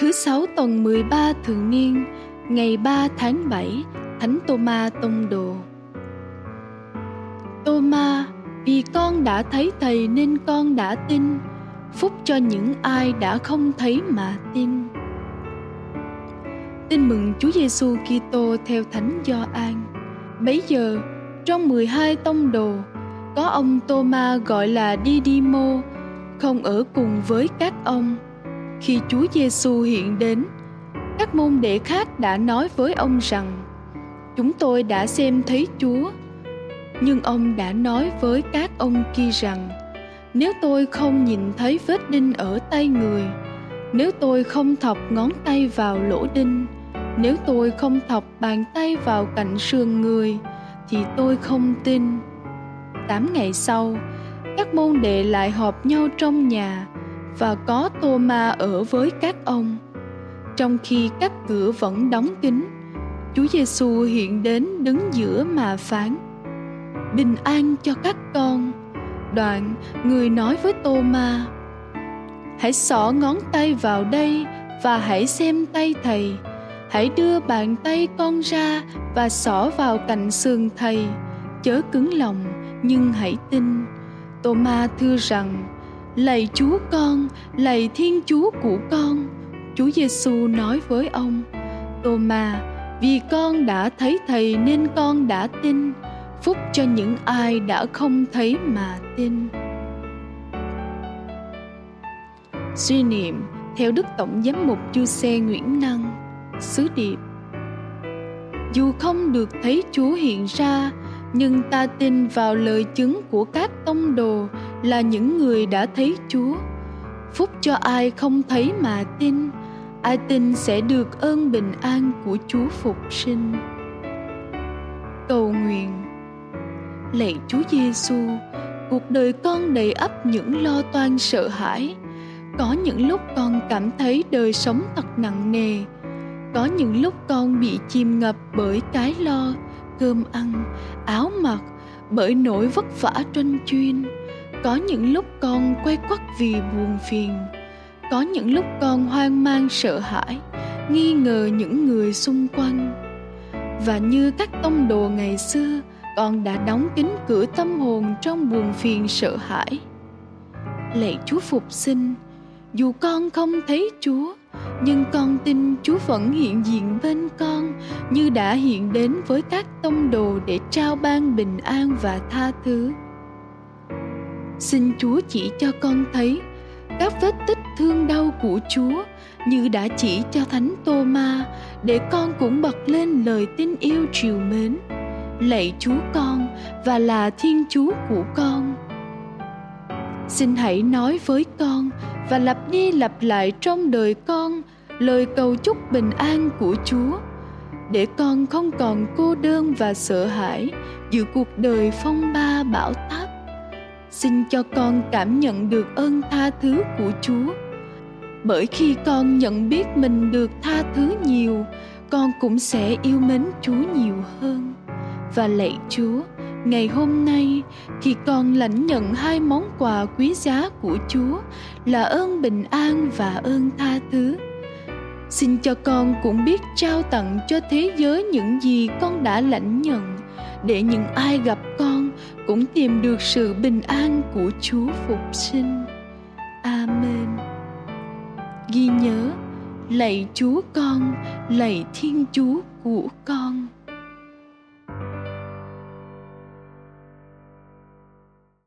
Thứ sáu tuần 13 thường niên, ngày 3 tháng 7, Thánh Tô-ma tông đồ. Tô-ma, vì con đã thấy Thầy nên con đã tin, phúc cho những ai đã không thấy mà tin. Tin mừng Chúa Giêsu Kitô theo Thánh Gioan. Bấy giờ, trong 12 tông đồ, có ông Tô-ma gọi là Didimo, không ở cùng với các ông. Khi Chúa Giêsu hiện đến, các môn đệ khác đã nói với ông rằng: Chúng tôi đã xem thấy Chúa. Nhưng ông đã nói với các ông kia rằng: Nếu tôi không nhìn thấy vết đinh ở tay người, nếu tôi không thọc ngón tay vào lỗ đinh, nếu tôi không thọc bàn tay vào cạnh sườn người, thì tôi không tin. Tám ngày sau, các môn đệ lại họp nhau trong nhà và có tô ma ở với các ông. Trong khi các cửa vẫn đóng kín, Chúa Giêsu hiện đến đứng giữa mà phán: Bình an cho các con. Đoạn, người nói với Tô Ma: Hãy xỏ ngón tay vào đây và hãy xem tay thầy. Hãy đưa bàn tay con ra và xỏ vào cạnh sườn thầy. Chớ cứng lòng, nhưng hãy tin. Tô Ma thưa rằng: Lạy Chúa con, lạy Thiên Chúa của con. Chúa Giêsu nói với ông: Tô Ma, vì con đã thấy Thầy nên con đã tin. Phúc cho những ai đã không thấy mà tin. Suy niệm theo Đức Tổng Giám mục Chư Xe Nguyễn Năng, Sứ Điệp Dù không được thấy Chúa hiện ra, nhưng ta tin vào lời chứng của các tông đồ là những người đã thấy Chúa. Phúc cho ai không thấy mà tin, ai tin sẽ được ơn bình an của Chúa phục sinh. Cầu nguyện Lạy Chúa Giêsu, cuộc đời con đầy ắp những lo toan sợ hãi. Có những lúc con cảm thấy đời sống thật nặng nề. Có những lúc con bị chìm ngập bởi cái lo, cơm ăn, áo mặc, bởi nỗi vất vả tranh chuyên. Có những lúc con quay quắt vì buồn phiền có những lúc con hoang mang sợ hãi nghi ngờ những người xung quanh. Và như các tông đồ ngày xưa con đã đóng kín cửa tâm hồn trong buồn phiền sợ hãi. Lạy chúa phục sinh dù con không thấy chúa nhưng con tin chúa vẫn hiện diện bên con, như đã hiện đến với các tông đồ để trao ban bình an và tha thứ. Xin chúa chỉ cho con thấy các vết tích thương đau của chúa như đã chỉ cho thánh tô ma để con cũng bật lên lời tin yêu triều mến. Lạy chúa con và là thiên chúa của con xin hãy nói với con và lặp đi lặp lại trong đời con lời cầu chúc bình an của chúa. Để con không còn cô đơn và sợ hãi giữa cuộc đời phong ba bão táp. Xin cho con cảm nhận được ơn tha thứ của chúa. Bởi khi con nhận biết mình được tha thứ nhiều, con cũng sẽ yêu mến chúa nhiều hơn. Và lạy chúa ngày hôm nay, khi con lãnh nhận hai món quà quý giá của chúa là ơn bình an và ơn tha thứ, xin cho con cũng biết trao tặng cho thế giới những gì con đã lãnh nhận, để những ai gặp con cũng tìm được sự bình an của chúa phục sinh. Amen. Ghi nhớ, lạy chúa con, lạy thiên chúa của con.